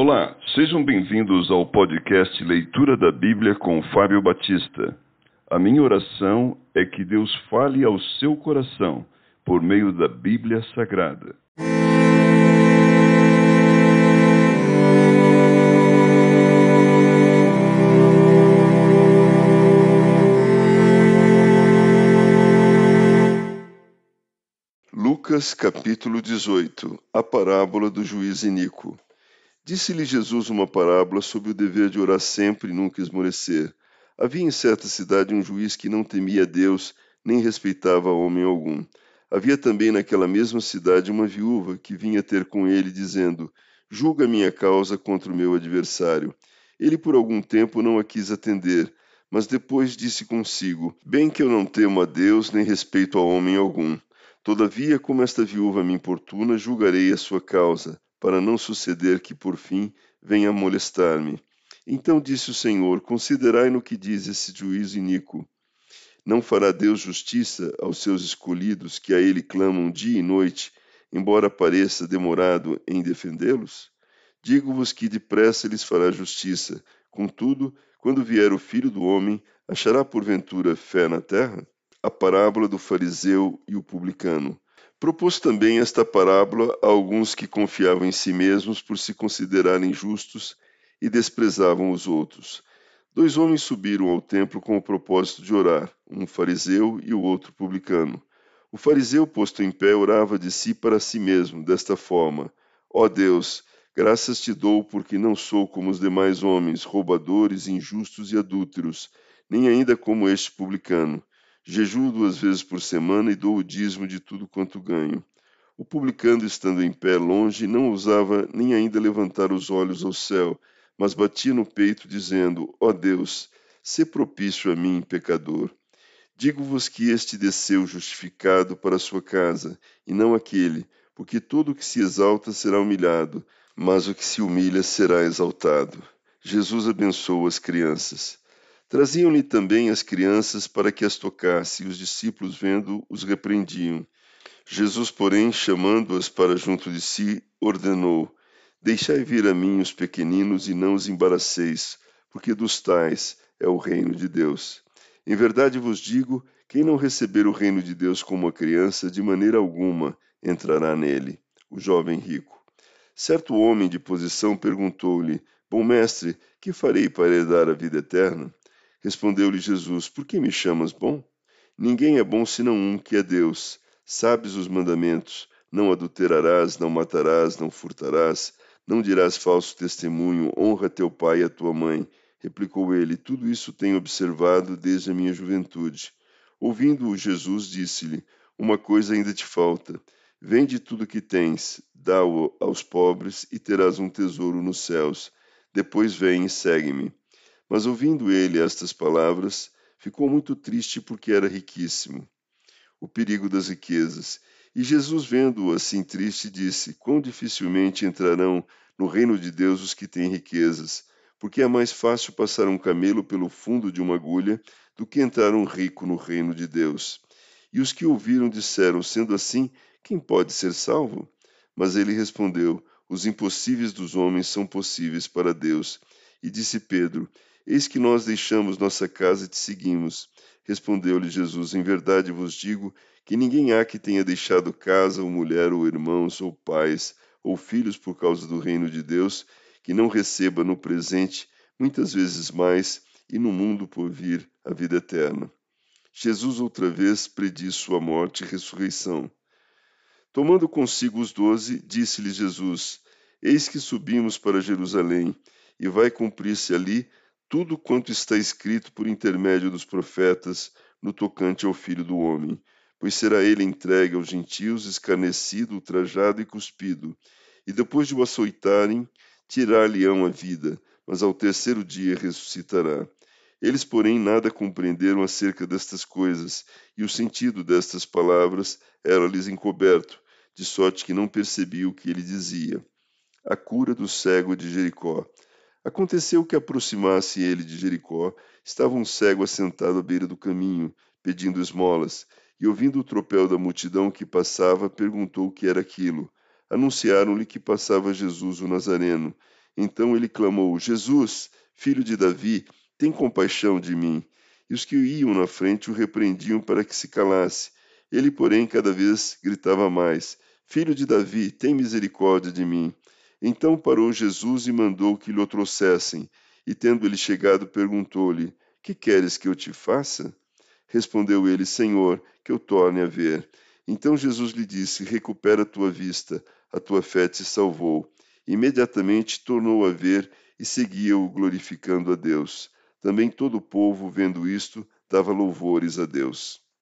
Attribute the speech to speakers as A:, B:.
A: Olá, sejam bem-vindos ao podcast Leitura da Bíblia com Fábio Batista. A minha oração é que Deus fale ao seu coração por meio da Bíblia Sagrada. Lucas capítulo 18 A parábola do juiz Inico Disse-lhe Jesus uma parábola sobre o dever de orar sempre e nunca esmorecer. Havia em certa cidade um juiz que não temia Deus nem respeitava homem algum. Havia também naquela mesma cidade uma viúva que vinha ter com ele, dizendo: Julga minha causa contra o meu adversário. Ele por algum tempo não a quis atender, mas depois disse consigo: Bem que eu não temo a Deus nem respeito a homem algum. Todavia, como esta viúva me importuna, julgarei a sua causa para não suceder que por fim venha molestar-me. Então disse o Senhor: Considerai no que diz esse juízo iníquo. Não fará Deus justiça aos seus escolhidos que a ele clamam dia e noite, embora pareça demorado em defendê-los? Digo-vos que depressa lhes fará justiça. Contudo, quando vier o filho do homem, achará porventura fé na terra? A parábola do fariseu e o publicano. Propôs também esta parábola a alguns que confiavam em si mesmos por se considerarem justos e desprezavam os outros. Dois homens subiram ao templo com o propósito de orar, um fariseu e o outro publicano. O fariseu, posto em pé, orava de si para si mesmo, desta forma: Ó oh Deus, graças te dou porque não sou como os demais homens, roubadores, injustos e adúlteros, nem ainda como este publicano. Jejuo duas vezes por semana e dou o dízimo de tudo quanto ganho. O publicano, estando em pé longe, não ousava nem ainda levantar os olhos ao céu, mas batia no peito, dizendo: Ó oh Deus, sê propício a mim, pecador. Digo-vos que este desceu justificado para a sua casa, e não aquele, porque todo o que se exalta será humilhado, mas o que se humilha será exaltado. Jesus abençoa as crianças. Traziam-lhe também as crianças para que as tocasse, e os discípulos, vendo, os repreendiam. Jesus, porém, chamando-as para junto de si, ordenou: Deixai vir a mim os pequeninos e não os embaraceis, porque dos tais é o reino de Deus. Em verdade vos digo: quem não receber o reino de Deus como uma criança, de maneira alguma entrará nele. O jovem rico. Certo homem de posição perguntou-lhe: Bom mestre, que farei para herdar a vida eterna? Respondeu-lhe Jesus: Por que me chamas bom? Ninguém é bom senão um, que é Deus. Sabes os mandamentos: Não adulterarás, não matarás, não furtarás, não dirás falso testemunho, honra teu pai e a tua mãe. Replicou ele: Tudo isso tenho observado desde a minha juventude. Ouvindo-o, Jesus disse-lhe: Uma coisa ainda te falta. Vende tudo o que tens, dá-o aos pobres e terás um tesouro nos céus. Depois vem e segue-me. Mas ouvindo ele estas palavras, ficou muito triste porque era riquíssimo. O perigo das riquezas. E Jesus, vendo-o assim triste, disse: Quão dificilmente entrarão no reino de Deus os que têm riquezas, porque é mais fácil passar um camelo pelo fundo de uma agulha do que entrar um rico no reino de Deus. E os que ouviram disseram: Sendo assim, quem pode ser salvo? Mas ele respondeu: Os impossíveis dos homens são possíveis para Deus. E disse Pedro: Eis que nós deixamos nossa casa e te seguimos. Respondeu-lhe Jesus: Em verdade vos digo que ninguém há que tenha deixado casa, ou mulher, ou irmãos, ou pais, ou filhos por causa do reino de Deus, que não receba no presente muitas vezes mais e no mundo por vir a vida eterna. Jesus outra vez prediz sua morte e ressurreição. Tomando consigo os doze, disse-lhes Jesus: Eis que subimos para Jerusalém, e vai cumprir-se ali tudo quanto está escrito por intermédio dos profetas no tocante ao Filho do Homem, pois será ele entregue aos gentios, escarnecido, ultrajado e cuspido, e depois de o açoitarem, tirar-lhe-ão a vida, mas ao terceiro dia ressuscitará. Eles, porém, nada compreenderam acerca destas coisas, e o sentido destas palavras era-lhes encoberto, de sorte que não percebiam o que ele dizia. A cura do cego de Jericó. Aconteceu que, aproximasse ele de Jericó, estava um cego assentado à beira do caminho, pedindo esmolas, e ouvindo o tropel da multidão que passava, perguntou o que era aquilo. Anunciaram-lhe que passava Jesus o Nazareno. Então ele clamou: Jesus, filho de Davi, tem compaixão de mim. E os que iam na frente o repreendiam para que se calasse. Ele, porém, cada vez gritava mais: Filho de Davi, tem misericórdia de mim. Então parou Jesus e mandou que lhe o trouxessem. E tendo ele chegado, perguntou-lhe: Que queres que eu te faça? Respondeu ele: Senhor, que eu torne a ver. Então Jesus lhe disse: Recupera a tua vista, a tua fé te salvou. Imediatamente tornou a ver e seguia-o, glorificando a Deus. Também todo o povo, vendo isto, dava louvores a Deus.